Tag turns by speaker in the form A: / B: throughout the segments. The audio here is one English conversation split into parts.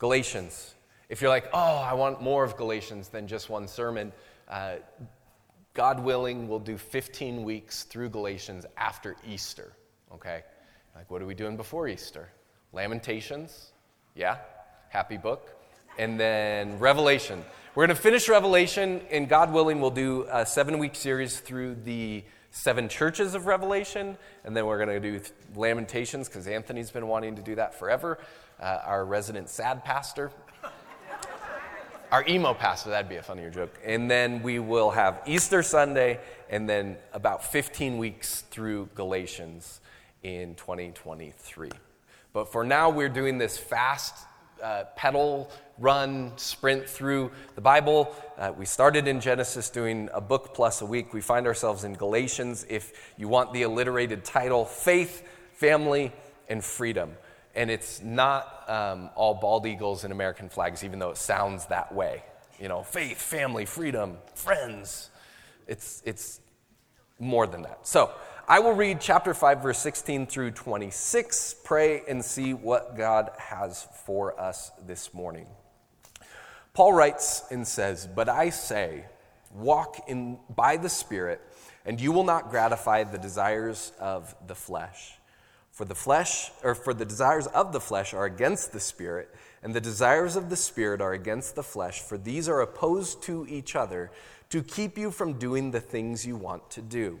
A: Galatians. If you're like, oh, I want more of Galatians than just one sermon, uh, God willing, we'll do 15 weeks through Galatians after Easter, okay? Like, what are we doing before Easter? Lamentations, yeah, happy book. And then Revelation. We're going to finish Revelation, and God willing, we'll do a seven week series through the seven churches of Revelation, and then we're going to do Lamentations because Anthony's been wanting to do that forever. Uh, our resident sad pastor. our emo pastor, that'd be a funnier joke. And then we will have Easter Sunday, and then about 15 weeks through Galatians in 2023. But for now, we're doing this fast uh, pedal, run, sprint through the Bible. Uh, we started in Genesis doing a book plus a week. We find ourselves in Galatians, if you want the alliterated title Faith, Family, and Freedom. And it's not um, all bald eagles and American flags, even though it sounds that way. You know, faith, family, freedom, friends. It's, it's more than that. So, I will read chapter 5, verse 16 through 26. Pray and see what God has for us this morning. Paul writes and says, But I say, walk in, by the Spirit, and you will not gratify the desires of the flesh. For the flesh, or for the desires of the flesh are against the Spirit, and the desires of the Spirit are against the flesh, for these are opposed to each other to keep you from doing the things you want to do.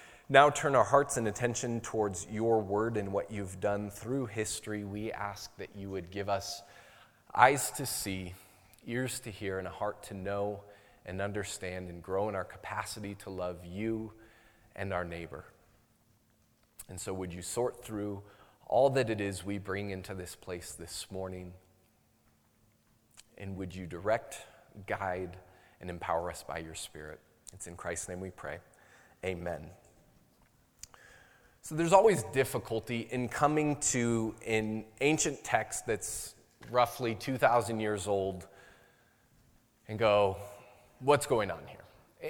A: now turn our hearts and attention towards your word and what you've done through history, we ask that you would give us eyes to see, ears to hear, and a heart to know and understand and grow in our capacity to love you and our neighbor. And so, would you sort through all that it is we bring into this place this morning? And would you direct, guide, and empower us by your Spirit? It's in Christ's name we pray. Amen. So there's always difficulty in coming to an ancient text that's roughly 2,000 years old and go, what's going on here?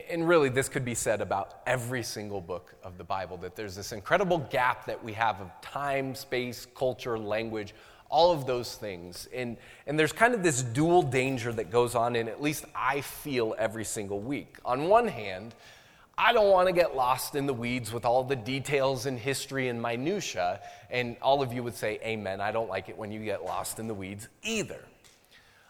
A: And really, this could be said about every single book of the Bible that there's this incredible gap that we have of time, space, culture, language, all of those things. And, and there's kind of this dual danger that goes on, and at least I feel every single week. On one hand, I don't want to get lost in the weeds with all the details and history and minutia. And all of you would say, Amen. I don't like it when you get lost in the weeds either.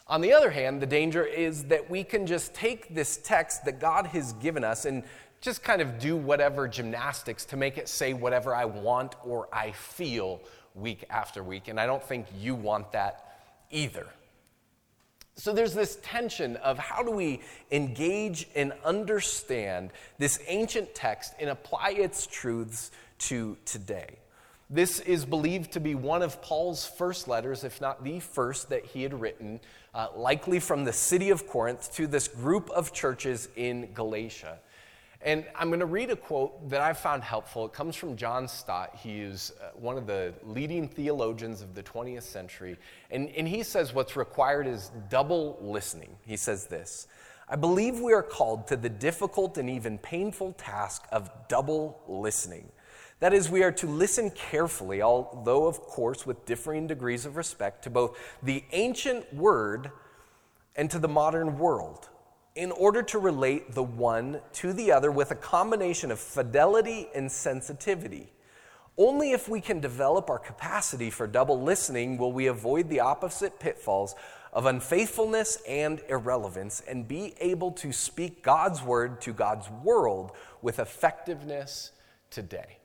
A: On the other hand, the danger is that we can just take this text that God has given us and just kind of do whatever gymnastics to make it say whatever I want or I feel week after week. And I don't think you want that either. So there's this tension of how do we engage and understand this ancient text and apply its truths to today. This is believed to be one of Paul's first letters, if not the first that he had written, uh, likely from the city of Corinth to this group of churches in Galatia. And I'm going to read a quote that I found helpful. It comes from John Stott. He is uh, one of the leading theologians of the 20th century. And, and he says what's required is double listening. He says this I believe we are called to the difficult and even painful task of double listening. That is, we are to listen carefully, although, of course, with differing degrees of respect, to both the ancient word and to the modern world in order to relate the one to the other with a combination of fidelity and sensitivity. Only if we can develop our capacity for double listening will we avoid the opposite pitfalls of unfaithfulness and irrelevance and be able to speak God's word to God's world with effectiveness today.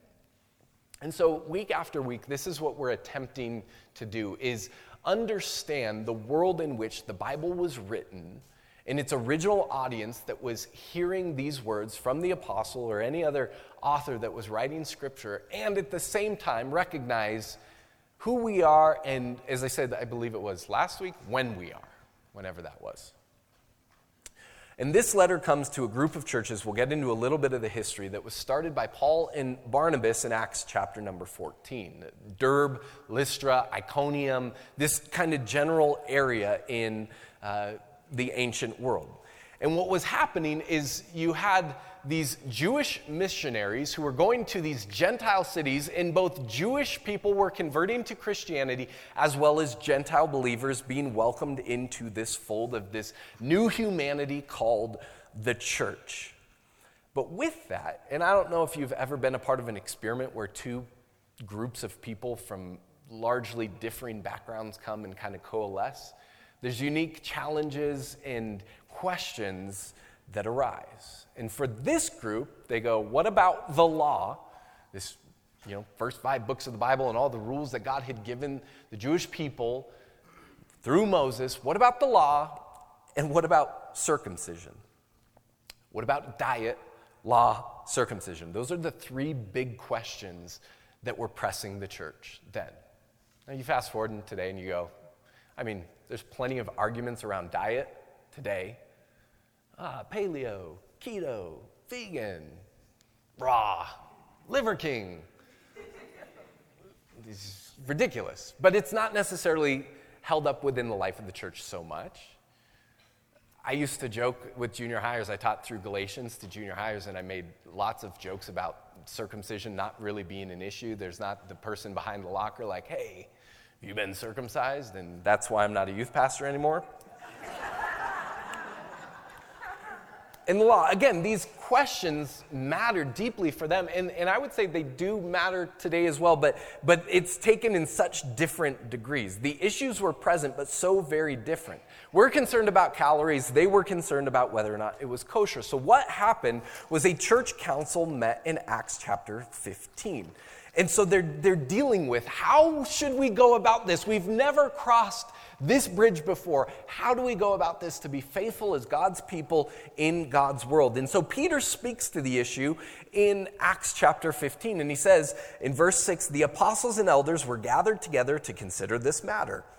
A: And so week after week this is what we're attempting to do is understand the world in which the Bible was written in its original audience that was hearing these words from the apostle or any other author that was writing scripture and at the same time recognize who we are, and as I said, I believe it was last week, when we are, whenever that was. And this letter comes to a group of churches. We'll get into a little bit of the history that was started by Paul and Barnabas in Acts chapter number 14. Derbe, Lystra, Iconium, this kind of general area in uh, the ancient world. And what was happening is you had these Jewish missionaries who were going to these Gentile cities, and both Jewish people were converting to Christianity as well as Gentile believers being welcomed into this fold of this new humanity called the church. But with that, and I don't know if you've ever been a part of an experiment where two groups of people from largely differing backgrounds come and kind of coalesce. There's unique challenges and questions that arise. And for this group, they go, what about the law? This, you know, first five books of the Bible and all the rules that God had given the Jewish people through Moses. What about the law? And what about circumcision? What about diet, law, circumcision? Those are the three big questions that were pressing the church then. Now you fast forward today and you go, I mean, there's plenty of arguments around diet today. Ah, paleo, keto, vegan, raw, liver king. It's ridiculous. But it's not necessarily held up within the life of the church so much. I used to joke with junior highers. I taught through Galatians to junior highers, and I made lots of jokes about circumcision not really being an issue. There's not the person behind the locker like, hey, have you been circumcised? And that's why I'm not a youth pastor anymore. in the law. Again, these questions matter deeply for them, and, and I would say they do matter today as well, but, but it's taken in such different degrees. The issues were present, but so very different. We're concerned about calories, they were concerned about whether or not it was kosher. So, what happened was a church council met in Acts chapter 15. And so they're, they're dealing with how should we go about this? We've never crossed this bridge before. How do we go about this to be faithful as God's people in God's world? And so Peter speaks to the issue in Acts chapter 15, and he says in verse 6 the apostles and elders were gathered together to consider this matter.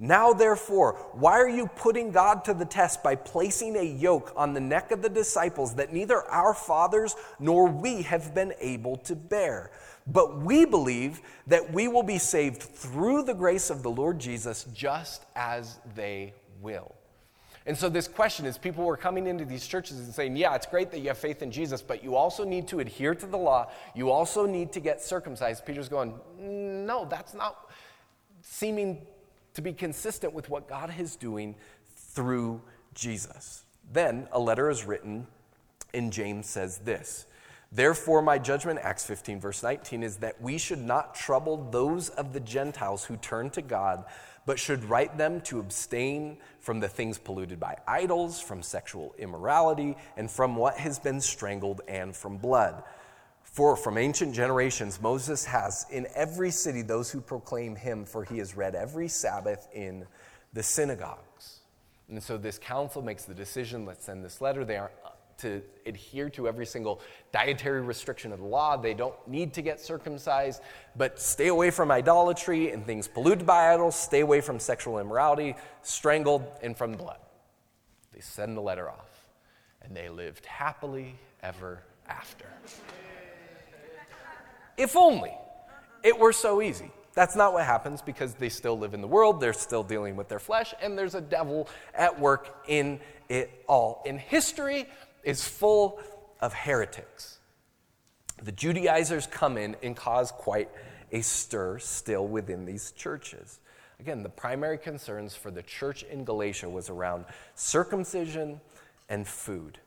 A: Now, therefore, why are you putting God to the test by placing a yoke on the neck of the disciples that neither our fathers nor we have been able to bear? But we believe that we will be saved through the grace of the Lord Jesus just as they will. And so, this question is people were coming into these churches and saying, Yeah, it's great that you have faith in Jesus, but you also need to adhere to the law. You also need to get circumcised. Peter's going, No, that's not seeming to be consistent with what God is doing through Jesus. Then a letter is written, and James says this Therefore, my judgment, Acts 15, verse 19, is that we should not trouble those of the Gentiles who turn to God, but should write them to abstain from the things polluted by idols, from sexual immorality, and from what has been strangled, and from blood. For from ancient generations, Moses has in every city those who proclaim him, for he is read every Sabbath in the synagogues. And so this council makes the decision let's send this letter. They aren't uh, to adhere to every single dietary restriction of the law. They don't need to get circumcised, but stay away from idolatry and things polluted by idols, stay away from sexual immorality, strangled, and from blood. They send the letter off, and they lived happily ever after. If only it were so easy. That's not what happens because they still live in the world, they're still dealing with their flesh, and there's a devil at work in it all. And history is full of heretics. The Judaizers come in and cause quite a stir still within these churches. Again, the primary concerns for the church in Galatia was around circumcision and food.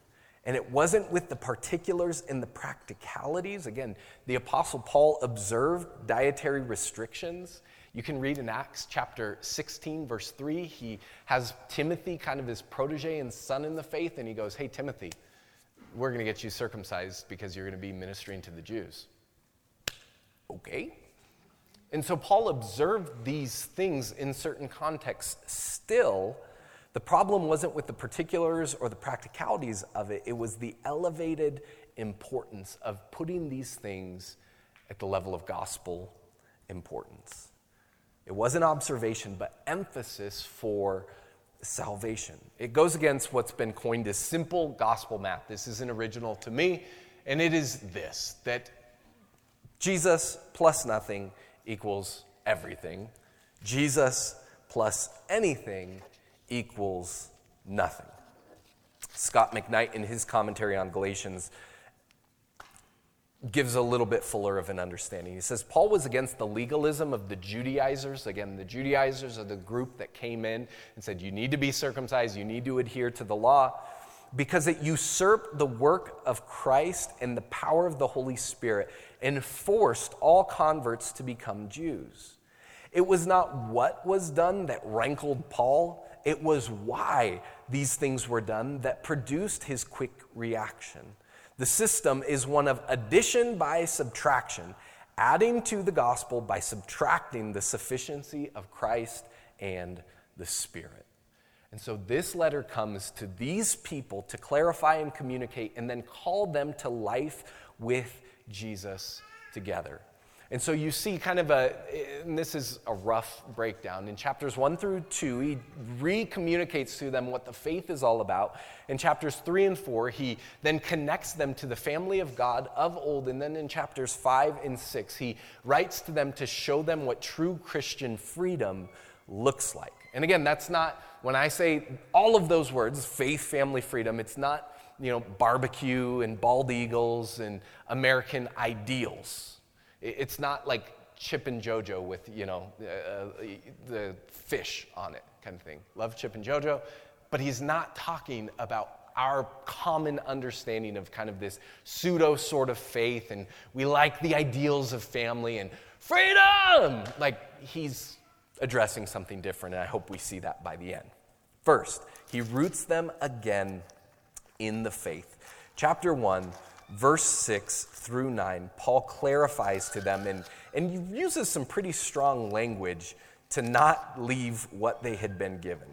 A: And it wasn't with the particulars and the practicalities. Again, the Apostle Paul observed dietary restrictions. You can read in Acts chapter 16, verse 3. He has Timothy, kind of his protege and son in the faith, and he goes, Hey, Timothy, we're going to get you circumcised because you're going to be ministering to the Jews. Okay. And so Paul observed these things in certain contexts still the problem wasn't with the particulars or the practicalities of it, it was the elevated importance of putting these things at the level of gospel importance. It wasn't observation, but emphasis for salvation. It goes against what's been coined as simple gospel math. This isn't original to me, and it is this that Jesus plus nothing equals everything. Jesus plus anything equals nothing. Scot McKnight, in his commentary on Galatians, gives a little bit fuller of an understanding. He says Paul was against the legalism of the Judaizers. Again, the Judaizers are the group that came in and said, You need to be circumcised, you need to adhere to the law, because it usurped the work of Christ and the power of the Holy Spirit and forced all converts to become Jews. It was not what was done that rankled Paul, it was why these things were done that produced his quick reaction. The system is one of addition by subtraction, adding to the gospel by subtracting the sufficiency of Christ and the Spirit. And so this letter comes to these people to clarify and communicate and then call them to life with Jesus together. And so you see kind of a, and this is a rough breakdown. In chapters one through two, he re-communicates to them what the faith is all about. In chapters three and four, he then connects them to the family of God of old. And then in chapters five and six, he writes to them to show them what true Christian freedom looks like. And again, that's not, when I say all of those words, faith, family, freedom, it's not, you know, barbecue and bald eagles and American ideals. It's not like Chip and JoJo with, you know, uh, the fish on it kind of thing. Love Chip and JoJo, but he's not talking about our common understanding of kind of this pseudo sort of faith and we like the ideals of family and freedom. Like he's addressing something different, and I hope we see that by the end. First, he roots them again in the faith. Chapter 1 verse 6 through 9, Paul clarifies to them and, and uses some pretty strong language to not leave what they had been given.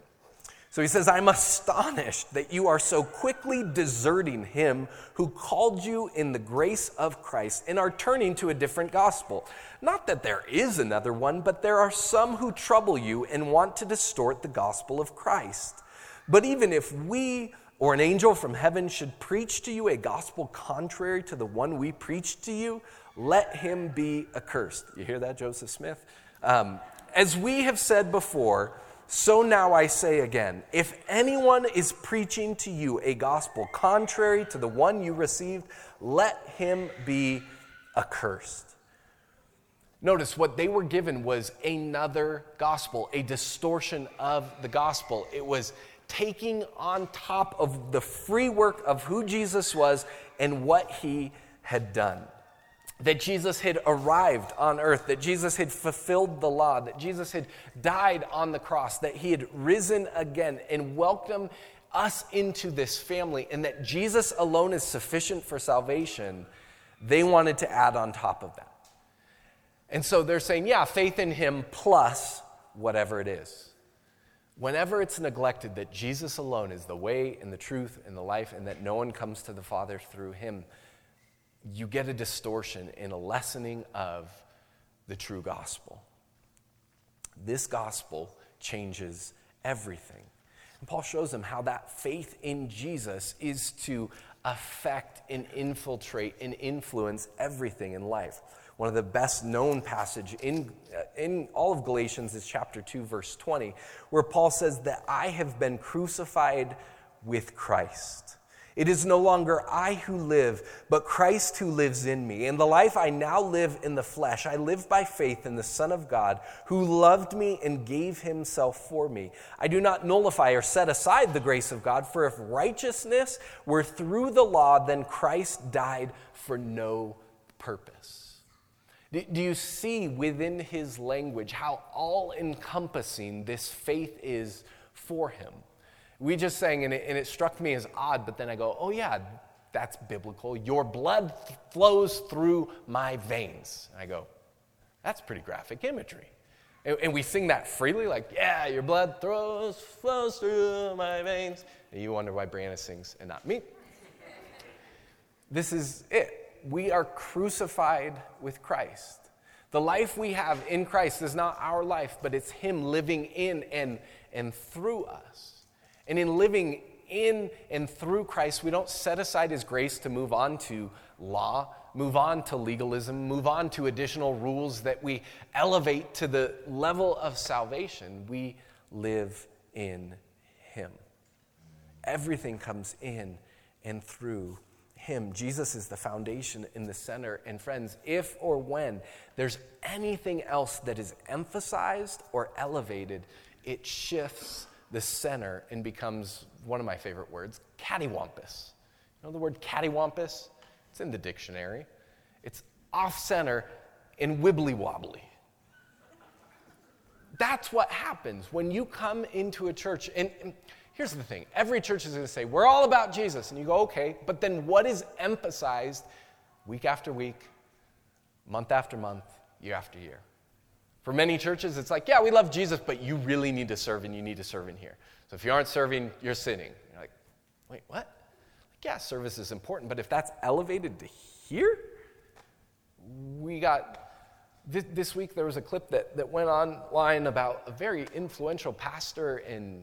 A: So he says, I'm astonished that you are so quickly deserting him who called you in the grace of Christ and are turning to a different gospel. Not that there is another one, but there are some who trouble you and want to distort the gospel of Christ. But even if we or an angel from heaven should preach to you a gospel contrary to the one we preach to you, let him be accursed. You hear that, Joseph Smith? Um, as we have said before, so now I say again if anyone is preaching to you a gospel contrary to the one you received, let him be accursed. Notice what they were given was another gospel, a distortion of the gospel. It was taking on top of the free work of who Jesus was and what he had done. That Jesus had arrived on earth, that Jesus had fulfilled the law, that Jesus had died on the cross, that he had risen again and welcomed us into this family, and that Jesus alone is sufficient for salvation, they wanted to add on top of that. And so they're saying, yeah, faith in him plus whatever it is. Whenever it's neglected that Jesus alone is the way and the truth and the life, and that no one comes to the Father through him, you get a distortion in a lessening of the true gospel. This gospel changes everything. And Paul shows them how that faith in Jesus is to affect and infiltrate and influence everything in life. One of the best known passage in, uh, in all of Galatians is chapter 2, verse 20, where Paul says that I have been crucified with Christ. It is no longer I who live, but Christ who lives in me. And the life I now live in the flesh, I live by faith in the Son of God, who loved me and gave himself for me. I do not nullify or set aside the grace of God, for if righteousness were through the law, then Christ died for no purpose. Do you see within his language how all encompassing this faith is for him? We just sang, and it, and it struck me as odd, but then I go, oh, yeah, that's biblical. Your blood flows through my veins. And I go, that's pretty graphic imagery. And, and, we sing that freely, like, yeah, your blood throws, flows through my veins. And you wonder why Brianna sings and not me. this is it. We are crucified with Christ. The life we have in Christ is not our life, but it's Him living in and, and through us. And in living in and through Christ, we don't set aside his grace to move on to law, move on to legalism, move on to additional rules that we elevate to the level of salvation. We live in him. Everything comes in and through him. Jesus is the foundation in the center. And friends, if or when there's anything else that is emphasized or elevated, it shifts the center and becomes one of my favorite words, cattywampus. You know the word cattywampus? It's in the dictionary. It's off center and wibbly wobbly. That's what happens when you come into a church. And, and here's the thing every church is going to say, We're all about Jesus. And you go, Okay, but then what is emphasized week after week, month after month, year after year? For many churches, it's like, yeah, we love Jesus, but you really need to serve and you need to serve in here. So if you aren't serving, you're sinning. You're like, wait, what? Like, yeah, service is important, but if that's elevated to here, we got this, this week there was a clip that, that went online about a very influential pastor and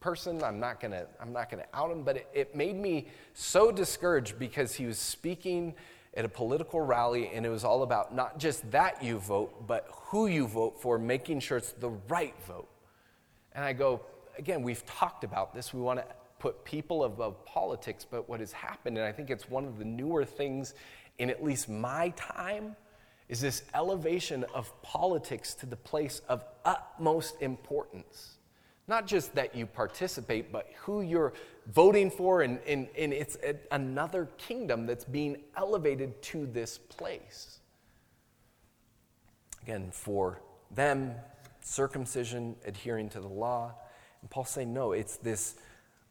A: person. I'm not gonna I'm not gonna out him, but it, it made me so discouraged because he was speaking at a political rally, and it was all about not just that you vote, but who you vote for, making sure it's the right vote. And I go, again, we've talked about this. We want to put people above politics, but what has happened, and I think it's one of the newer things in at least my time, is this elevation of politics to the place of utmost importance. Not just that you participate, but who you're voting for, and, and, and it's a, another kingdom that's being elevated to this place. Again, for them, circumcision, adhering to the law. And Paul's saying, no, it's this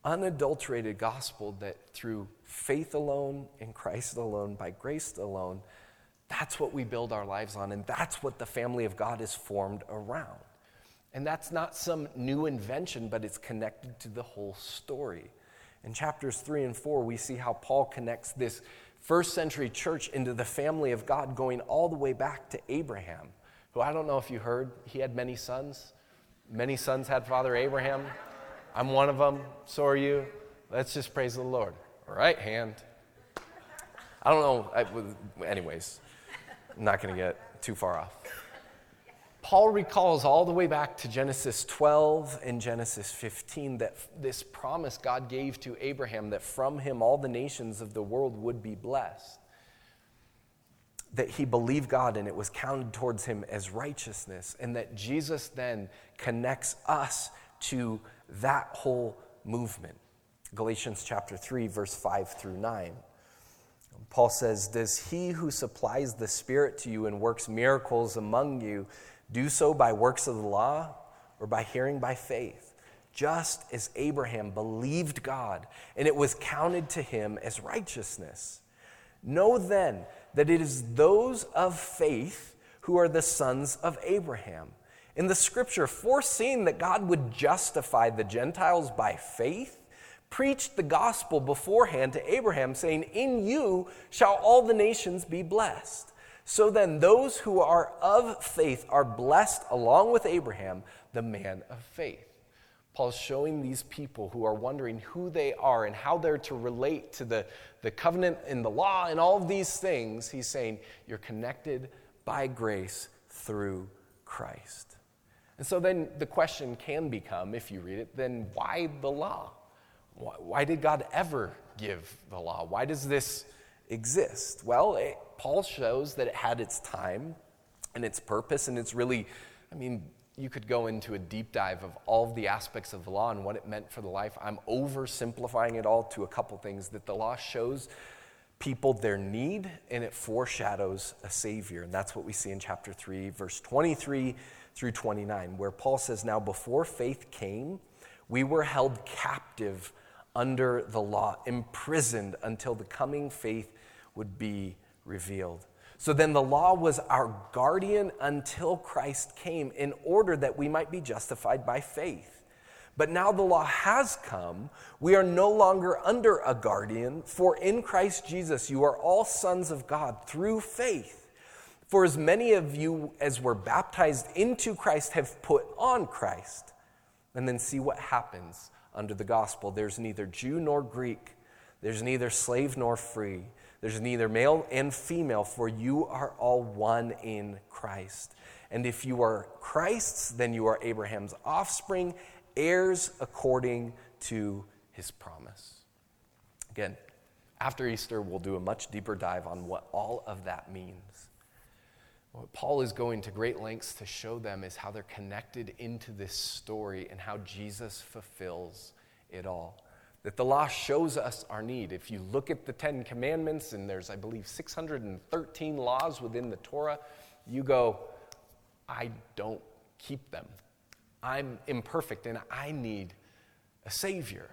A: unadulterated gospel that through faith alone, in Christ alone, by grace alone, that's what we build our lives on, and that's what the family of God is formed around. And that's not some new invention, but it's connected to the whole story. In chapters 3 and 4, we see how Paul connects this first century church into the family of God, going all the way back to Abraham, who I don't know if you heard, he had many sons. Many sons had Father Abraham. I'm one of them, so are you. Let's just praise the Lord. Right hand. I don't know. I, anyways, I'm not going to get too far off. Paul recalls all the way back to Genesis 12 and Genesis 15 that this promise God gave to Abraham that from him all the nations of the world would be blessed. That he believed God and it was counted towards him as righteousness, and that Jesus then connects us to that whole movement. Galatians chapter 3, verse 5 through 9. Paul says, Does he who supplies the Spirit to you and works miracles among you do so by works of the law or by hearing by faith, just as Abraham believed God and it was counted to him as righteousness. Know then that it is those of faith who are the sons of Abraham. In the scripture, foreseeing that God would justify the Gentiles by faith, preached the gospel beforehand to Abraham, saying, In you shall all the nations be blessed. So then, those who are of faith are blessed along with Abraham, the man of faith. Paul's showing these people who are wondering who they are and how they're to relate to the, the covenant and the law and all of these things. He's saying, You're connected by grace through Christ. And so then the question can become, if you read it, then why the law? Why, why did God ever give the law? Why does this exist? Well, it, Paul shows that it had its time and its purpose, and it's really, I mean, you could go into a deep dive of all of the aspects of the law and what it meant for the life. I'm oversimplifying it all to a couple things that the law shows people their need and it foreshadows a savior. And that's what we see in chapter 3, verse 23 through 29, where Paul says, Now before faith came, we were held captive under the law, imprisoned until the coming faith would be revealed. So then the law was our guardian until Christ came in order that we might be justified by faith. But now the law has come, we are no longer under a guardian, for in Christ Jesus you are all sons of God through faith. For as many of you as were baptized into Christ have put on Christ. And then see what happens under the gospel. There's neither Jew nor Greek, there's neither slave nor free there's neither male and female, for you are all one in Christ. And if you are Christ's, then you are Abraham's offspring, heirs according to his promise. Again, after Easter, we'll do a much deeper dive on what all of that means. What Paul is going to great lengths to show them is how they're connected into this story and how Jesus fulfills it all that the law shows us our need. If you look at the Ten Commandments, and there's, I believe, 613 laws within the Torah, you go, I don't keep them. I'm imperfect and I need a Savior.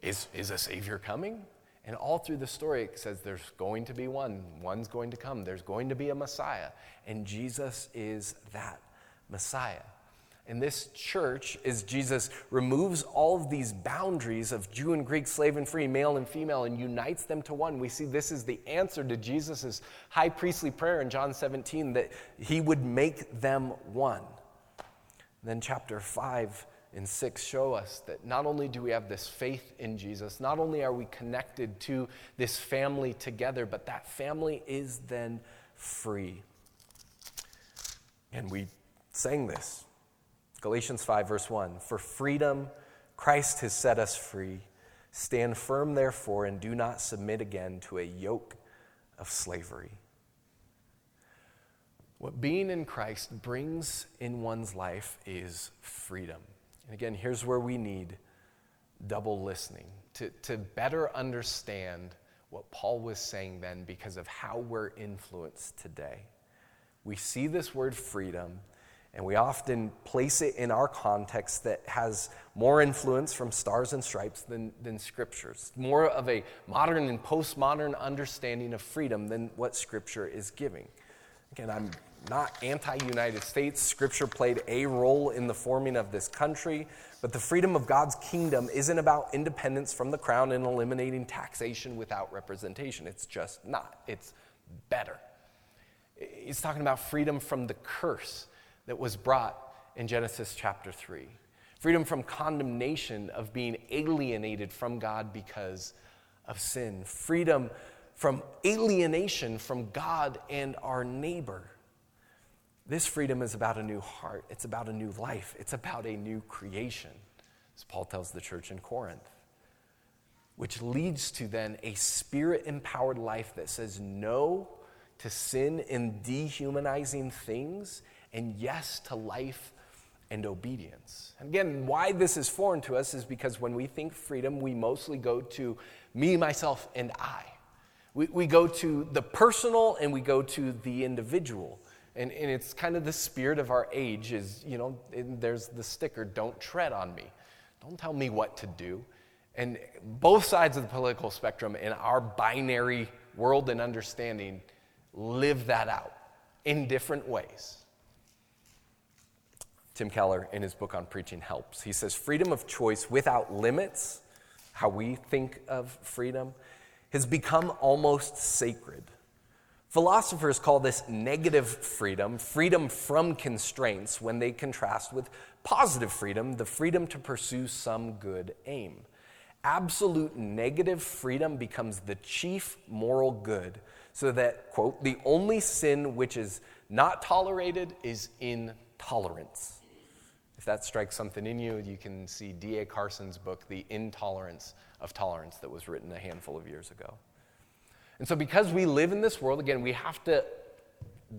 A: Is, is a Savior coming? And all through the story, it says there's going to be one. One's going to come. There's going to be a Messiah. And Jesus is that Messiah And this church is Jesus removes all of these boundaries of Jew and Greek, slave and free, male and female, and unites them to one. We see this is the answer to Jesus' high priestly prayer in John 17 that he would make them one. Then, chapter 5 and 6 show us that not only do we have this faith in Jesus, not only are we connected to this family together, but that family is then free. And we sang this Galatians 5, verse 1 For freedom, Christ has set us free. Stand firm, therefore, and do not submit again to a yoke of slavery. What being in Christ brings in one's life is freedom. And again, here's where we need double listening to, to better understand what Paul was saying then because of how we're influenced today. We see this word freedom and we often place it in our context that has more influence from stars and stripes than, than scriptures, more of a modern and postmodern understanding of freedom than what scripture is giving. Again, I'm not anti United States. Scripture played a role in the forming of this country, but the freedom of God's kingdom isn't about independence from the crown and eliminating taxation without representation. It's just not. It's better. He's talking about freedom from the curse that was brought in Genesis chapter 3 freedom from condemnation of being alienated from God because of sin, freedom from alienation from God and our neighbor. This freedom is about a new heart, it's about a new life, it's about a new creation, as Paul tells the church in Corinth. Which leads to then a spirit empowered life that says no to sin and dehumanizing things and yes to life and obedience. And again, why this is foreign to us is because when we think freedom, we mostly go to me, myself, and I. We, we go to the personal and we go to the individual. And, and it's kind of the spirit of our age is, you know, there's the sticker, don't tread on me. Don't tell me what to do. And both sides of the political spectrum in our binary world and understanding live that out in different ways. Tim Keller, in his book on preaching, helps. He says, freedom of choice without limits, how we think of freedom, has become almost sacred. Philosophers call this negative freedom, freedom from constraints, when they contrast with positive freedom, the freedom to pursue some good aim. Absolute negative freedom becomes the chief moral good, so that, quote, the only sin which is not tolerated is intolerance. If that strikes something in you, you can see D.A. Carson's book, The Intolerance of Tolerance, that was written a handful of years ago. And so, because we live in this world, again, we have to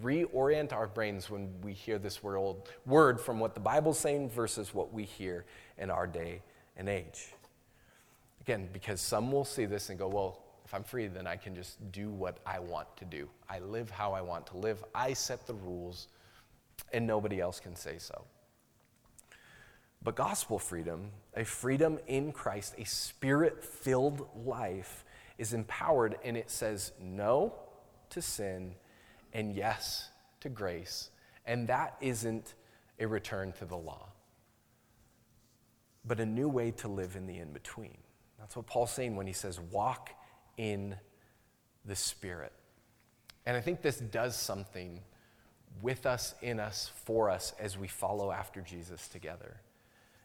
A: reorient our brains when we hear this word, from what the Bible's saying versus what we hear in our day and age. Again, because some will see this and go, well, if I'm free, then I can just do what I want to do. I live how I want to live. I set the rules, and nobody else can say so. But gospel freedom, a freedom in Christ, a spirit filled life, is empowered and it says no to sin and yes to grace. And that isn't a return to the law, but a new way to live in the in between. That's what Paul's saying when he says, walk in the Spirit. And I think this does something with us, in us, for us as we follow after Jesus together.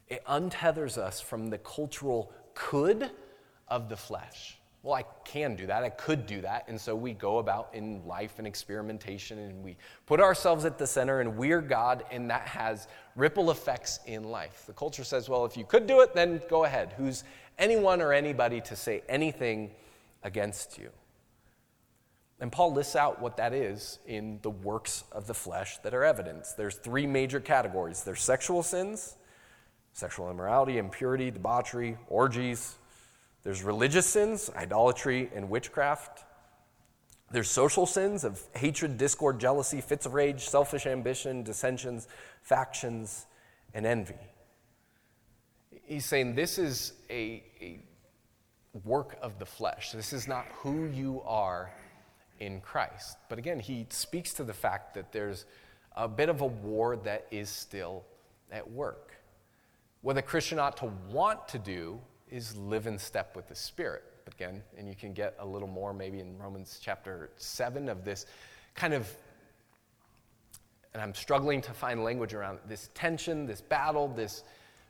A: It untethers us from the cultural could of the flesh. Well, I can do that. I could do that. And so we go about in life and experimentation and we put ourselves at the center and we're God, and that has ripple effects in life. The culture says, well, if you could do it, then go ahead. Who's anyone or anybody to say anything against you? And Paul lists out what that is in the works of the flesh that are evidence. There's three major categories there's sexual sins, sexual immorality, impurity, debauchery, orgies. There's religious sins, idolatry, and witchcraft. There's social sins of hatred, discord, jealousy, fits of rage, selfish ambition, dissensions, factions, and envy. He's saying this is a, a work of the flesh. This is not who you are in Christ. But again, he speaks to the fact that there's a bit of a war that is still at work. What a Christian ought to want to do is live in step with the Spirit. Again, and you can get a little more maybe in Romans chapter 7 of this kind of, and I'm struggling to find language around this tension, this battle, this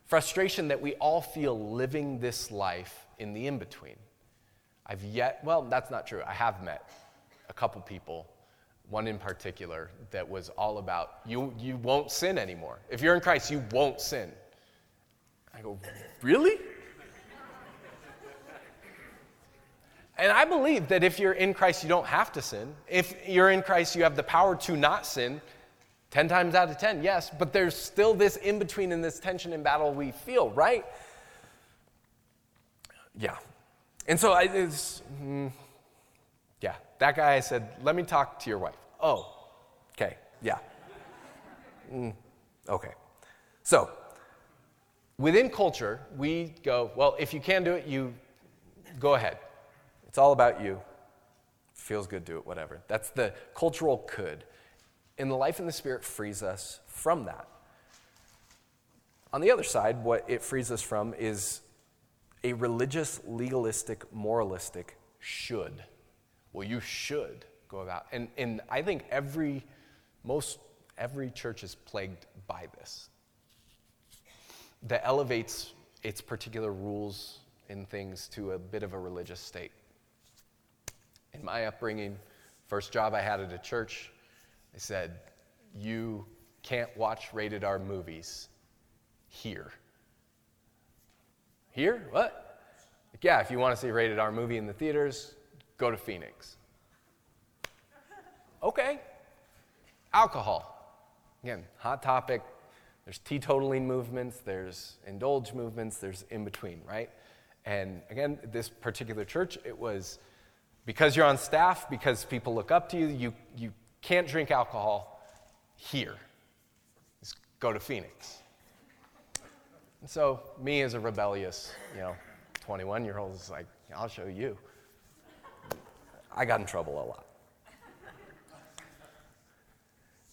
A: frustration that we all feel living this life in the in between. I've yet, well, that's not true. I have met a couple people, one in particular, that was all about you, you won't sin anymore. If you're in Christ, you won't sin. I go, Really? And I believe that if you're in Christ, you don't have to sin. If you're in Christ, you have the power to not sin. 10 times out of 10, yes, but there's still this in between and this tension and battle we feel, right? Yeah. And so I, it's, mm, yeah, that guy I said, let me talk to your wife. Oh, okay, yeah. Mm, okay. So within culture, we go, well, if you can do it, you go ahead. It's all about you. Feels good, do it, whatever. That's the cultural could. And the life in the Spirit frees us from that. On the other side, what it frees us from is a religious, legalistic, moralistic should. Well, you should go about. And, and I think every, most, every church is plagued by this that elevates its particular rules and things to a bit of a religious state. In my upbringing, first job I had at a church, they said, You can't watch rated R movies here. Here? What? Like, yeah, if you want to see a rated R movie in the theaters, go to Phoenix. Okay. Alcohol. Again, hot topic, there's teetotaling movements, there's indulge movements, there's in between, right? And again, this particular church, it was because you're on staff, because people look up to you, you, you can't drink alcohol here. Just go to Phoenix. And so, me as a rebellious, you know, 21 year old is like, I'll show you. I got in trouble a lot.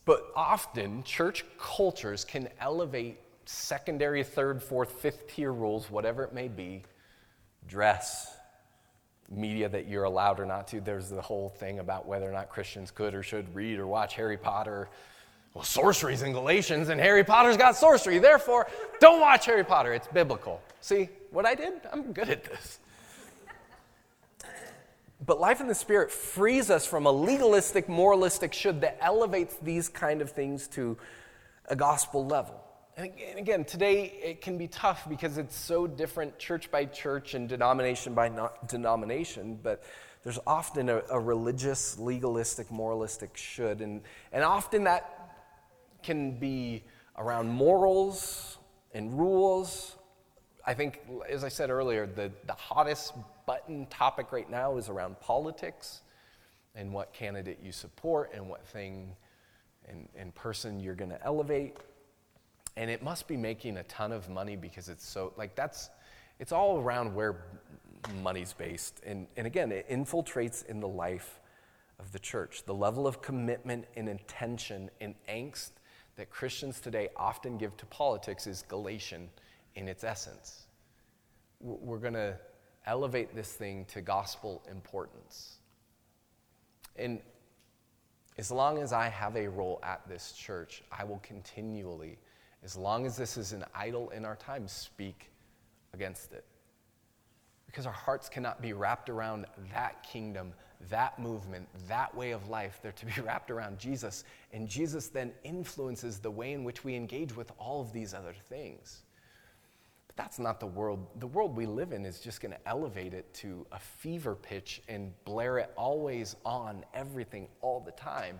A: But often, church cultures can elevate secondary, third, fourth, fifth tier rules, whatever it may be dress, media that you're allowed or not to. There's the whole thing about whether or not Christians could or should read or watch Harry Potter. Well, sorcery's in Galatians, and Harry Potter's got sorcery. Therefore, don't watch Harry Potter. It's biblical. See what I did? I'm good at this. But life in the Spirit frees us from a legalistic, moralistic should that elevates these kind of things to a gospel level. And again, today it can be tough because it's so different church by church and denomination by denomination, but there's often a, a, religious, legalistic, moralistic should. And, and often that can be around morals and rules. I think, as I said earlier, the, the hottest button topic right now is around politics and what candidate you support and what thing and, and person you're going to elevate and it must be making a ton of money because it's so like that's it's all around where money's based. And, and again it infiltrates in the life of the church. The level of commitment and intention and angst that christians today often give to politics is galatian in its essence. We're going to elevate this thing to gospel importance. And as long as i have a role at this church i will continually as long as this is an idol in our time, speak against it. Because our hearts cannot be wrapped around that kingdom, that movement, that way of life. They're to be wrapped around Jesus. And Jesus then influences the way in which we engage with all of these other things. But that's not the world. The world we live in is just going to elevate it to a fever pitch and blare it always on, everything, all the time.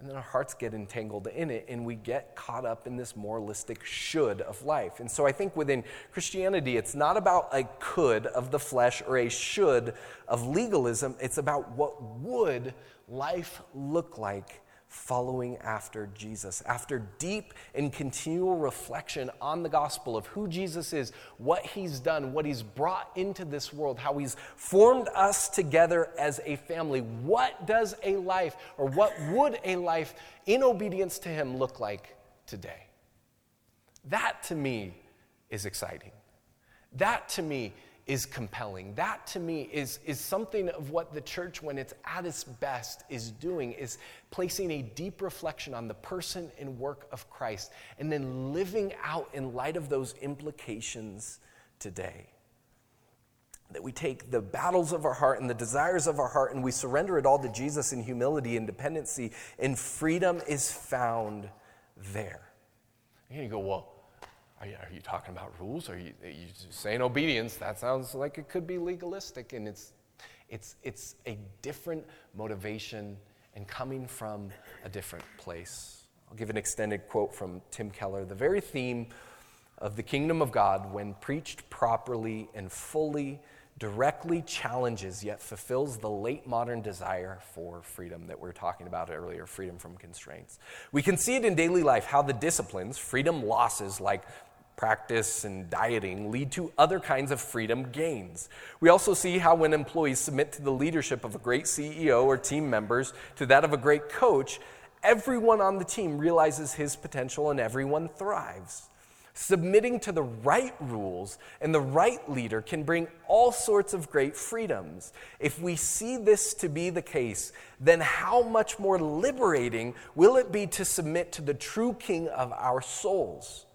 A: And then our hearts get entangled in it, and we get caught up in this moralistic should of life. And so I think within Christianity, it's not about a could of the flesh or a should of legalism. It's about what would life look like following after Jesus. After deep and continual reflection on the gospel of who Jesus is, what he's done, what he's brought into this world, how he's formed us together as a family, what does a life or what would a life in obedience to him look like today? That to me is exciting. That to me is compelling. That to me is, is something of what the church, when it's at its best, is doing, is placing a deep reflection on the person and work of Christ and then living out in light of those implications today. That we take the battles of our heart and the desires of our heart and we surrender it all to Jesus in humility and dependency, and freedom is found there. You go, well, are you, are you talking about rules? Are you, are you saying obedience? That sounds like it could be legalistic. And it's, it's, it's a different motivation and coming from a different place. I'll give an extended quote from Tim Keller. The very theme of the kingdom of God, when preached properly and fully, directly challenges yet fulfills the late modern desire for freedom that we were talking about earlier freedom from constraints. We can see it in daily life how the disciplines, freedom losses like practice and dieting lead to other kinds of freedom gains. We also see how when employees submit to the leadership of a great CEO or team members to that of a great coach, everyone on the team realizes his potential and everyone thrives. Submitting to the right rules and the right leader can bring all sorts of great freedoms. If we see this to be the case, then how much more liberating will it be to submit to the true king of our souls?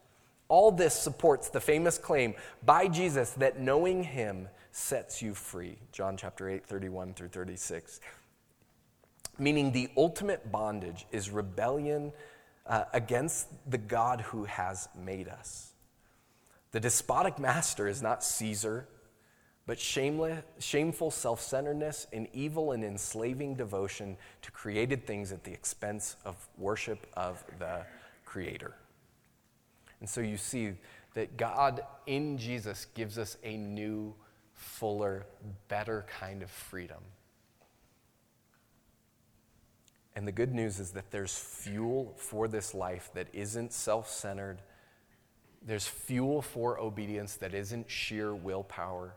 A: All this supports the famous claim by Jesus that knowing him sets you free. John chapter 8, 31 through 36. Meaning the ultimate bondage is rebellion uh, against the God who has made us. The despotic master is not Caesar, but shameless, shameful self centeredness and evil and enslaving devotion to created things at the expense of worship of the Creator. And so you see that God in Jesus gives us a new, fuller, better kind of freedom. And the good news is that there's fuel for this life that isn't self centered. There's fuel for obedience that isn't sheer willpower.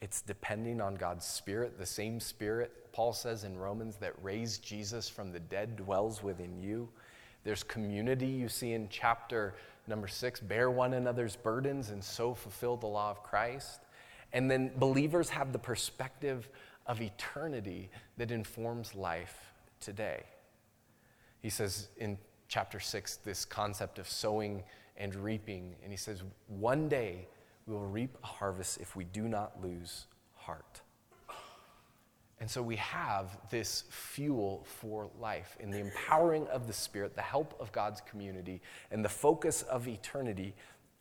A: It's depending on God's Spirit. The same Spirit, Paul says in Romans, that raised Jesus from the dead dwells within you. There's community you see in chapter Number six, bear one another's burdens and so fulfill the law of Christ. And then believers have the perspective of eternity that informs life today. He says in chapter 6 this concept of sowing and reaping, and he says, One day we will reap a harvest if we do not lose heart. And so we have this fuel for life in the empowering of the Spirit, the help of God's community, and the focus of eternity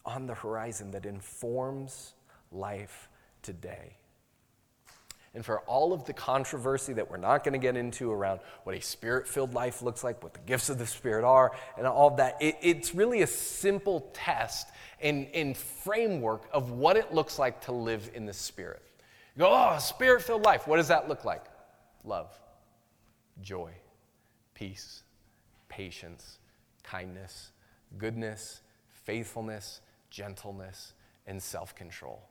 A: on the horizon that informs life today. And for all of the controversy that we're not going to get into around what a spirit filled life looks like, what the gifts of the Spirit are, and all of that, it, it's really a simple test and, and framework of what it looks like to live in the Spirit. You go, oh, spirit filled life. What does that look like? Love, joy, peace, patience, kindness, goodness, faithfulness, gentleness, and self control.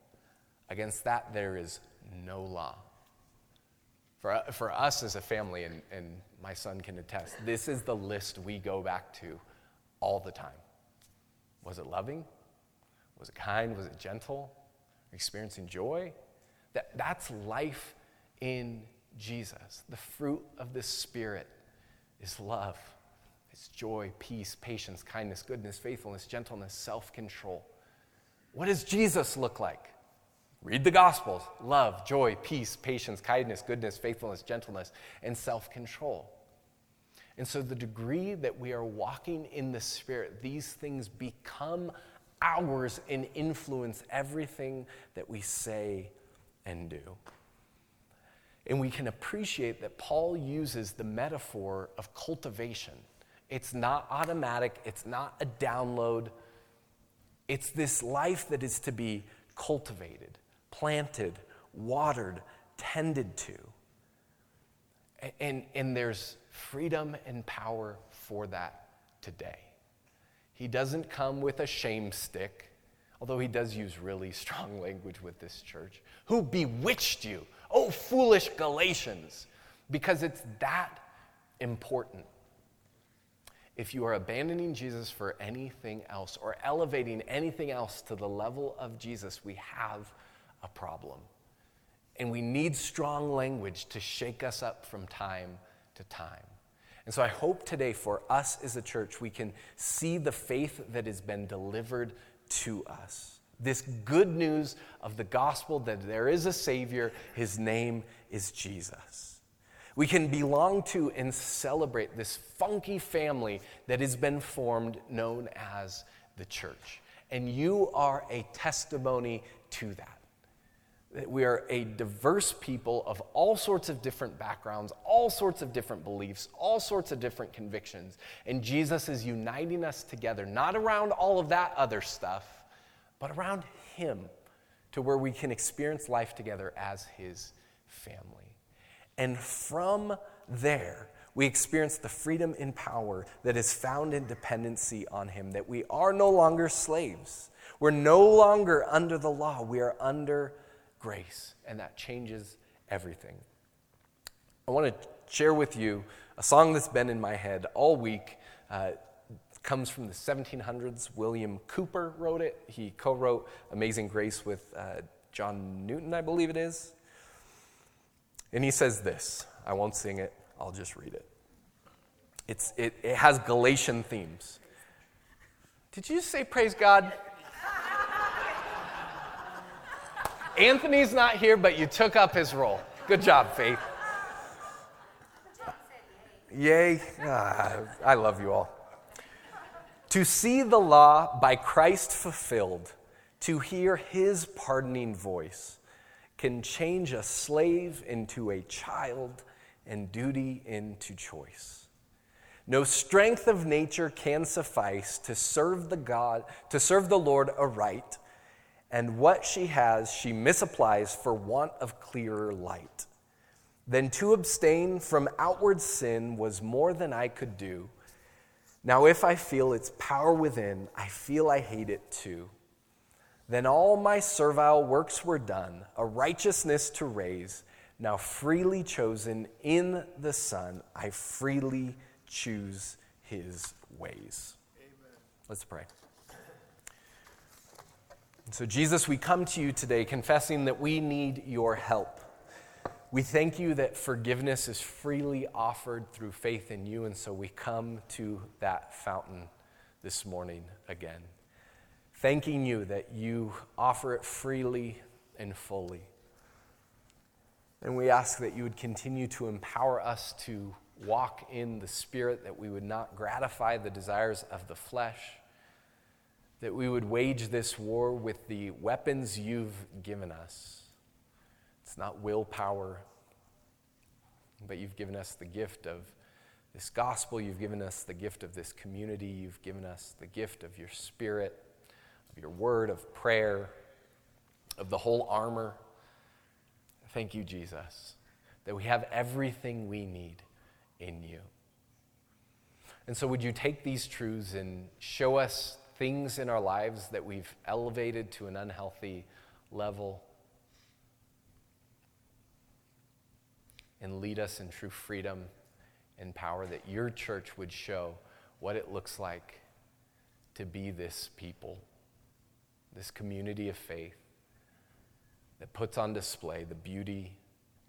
A: Against that, there is no law. For, for us as a family, and, and my son can attest, this is the list we go back to all the time. Was it loving? Was it kind? Was it gentle? Experiencing joy? That, that's life in Jesus. The fruit of the Spirit is love, it's joy, peace, patience, kindness, goodness, faithfulness, gentleness, self control. What does Jesus look like? Read the Gospels love, joy, peace, patience, kindness, goodness, faithfulness, gentleness, and self control. And so, the degree that we are walking in the Spirit, these things become ours and influence everything that we say and do. And we can appreciate that Paul uses the metaphor of cultivation. It's not automatic, it's not a download. It's this life that is to be cultivated, planted, watered, tended to. And, and there's freedom and power for that today. He doesn't come with a shame stick, although he does use really strong language with this church. Who bewitched you? Oh, foolish Galatians, because it's that important. If you are abandoning Jesus for anything else or elevating anything else to the level of Jesus, we have a problem. And we need strong language to shake us up from time to time. And so I hope today for us as a church, we can see the faith that has been delivered to us. This good news of the gospel that there is a Savior, His name is Jesus. We can belong to and celebrate this funky family that has been formed known as the church. And you are a testimony to that. We are a diverse people of all sorts of different backgrounds, all sorts of different beliefs, all sorts of different convictions. And Jesus is uniting us together, not around all of that other stuff, but around Him to where we can experience life together as His family. And from there, we experience the freedom and power that is found in dependency on Him, that we are no longer slaves. We're no longer under the law, we are under grace, and that changes everything. I want to share with you a song that's been in my head all week. Uh, comes from the 1700s. William Cowper wrote it. He co wrote Amazing Grace with uh, John Newton, I believe it is. And he says this I won't sing it, I'll just read it. It's, it, it has Galatian themes. Did you say praise God? Anthony's not here, but you took up his role. Good job, Faith. Yay. Ah, I love you all. To see the law by Christ fulfilled, to hear his pardoning voice, can change a slave into a child and duty into choice. No strength of nature can suffice to serve the God, to serve the Lord aright, and what she has she misapplies for want of clearer light. Then to abstain from outward sin was more than I could do now, if I feel its power within, I feel I hate it too. Then all my servile works were done, a righteousness to raise. Now, freely chosen in the Son, I freely choose his ways. Amen. Let's pray. So, Jesus, we come to you today confessing that we need your help. We thank you that forgiveness is freely offered through faith in you, and so we come to that fountain this morning again. Thanking you that you offer it freely and fully. And we ask that you would continue to empower us to walk in the Spirit, that we would not gratify the desires of the flesh that we would wage this war with the weapons you've given us. It's not willpower, but you've given us the gift of this gospel. You've given us the gift of this community. You've given us the gift of your spirit, of your word, of prayer, of the whole armor. Thank you, Jesus, that we have everything we need in you. And so, would you take these truths and show us things in our lives that we've elevated to an unhealthy level and lead us in true freedom and power, that your church would show what it looks like to be this people, this community of faith that puts on display the beauty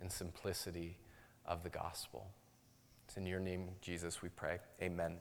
A: and simplicity of the gospel. It's in your name, Jesus, we pray. Amen.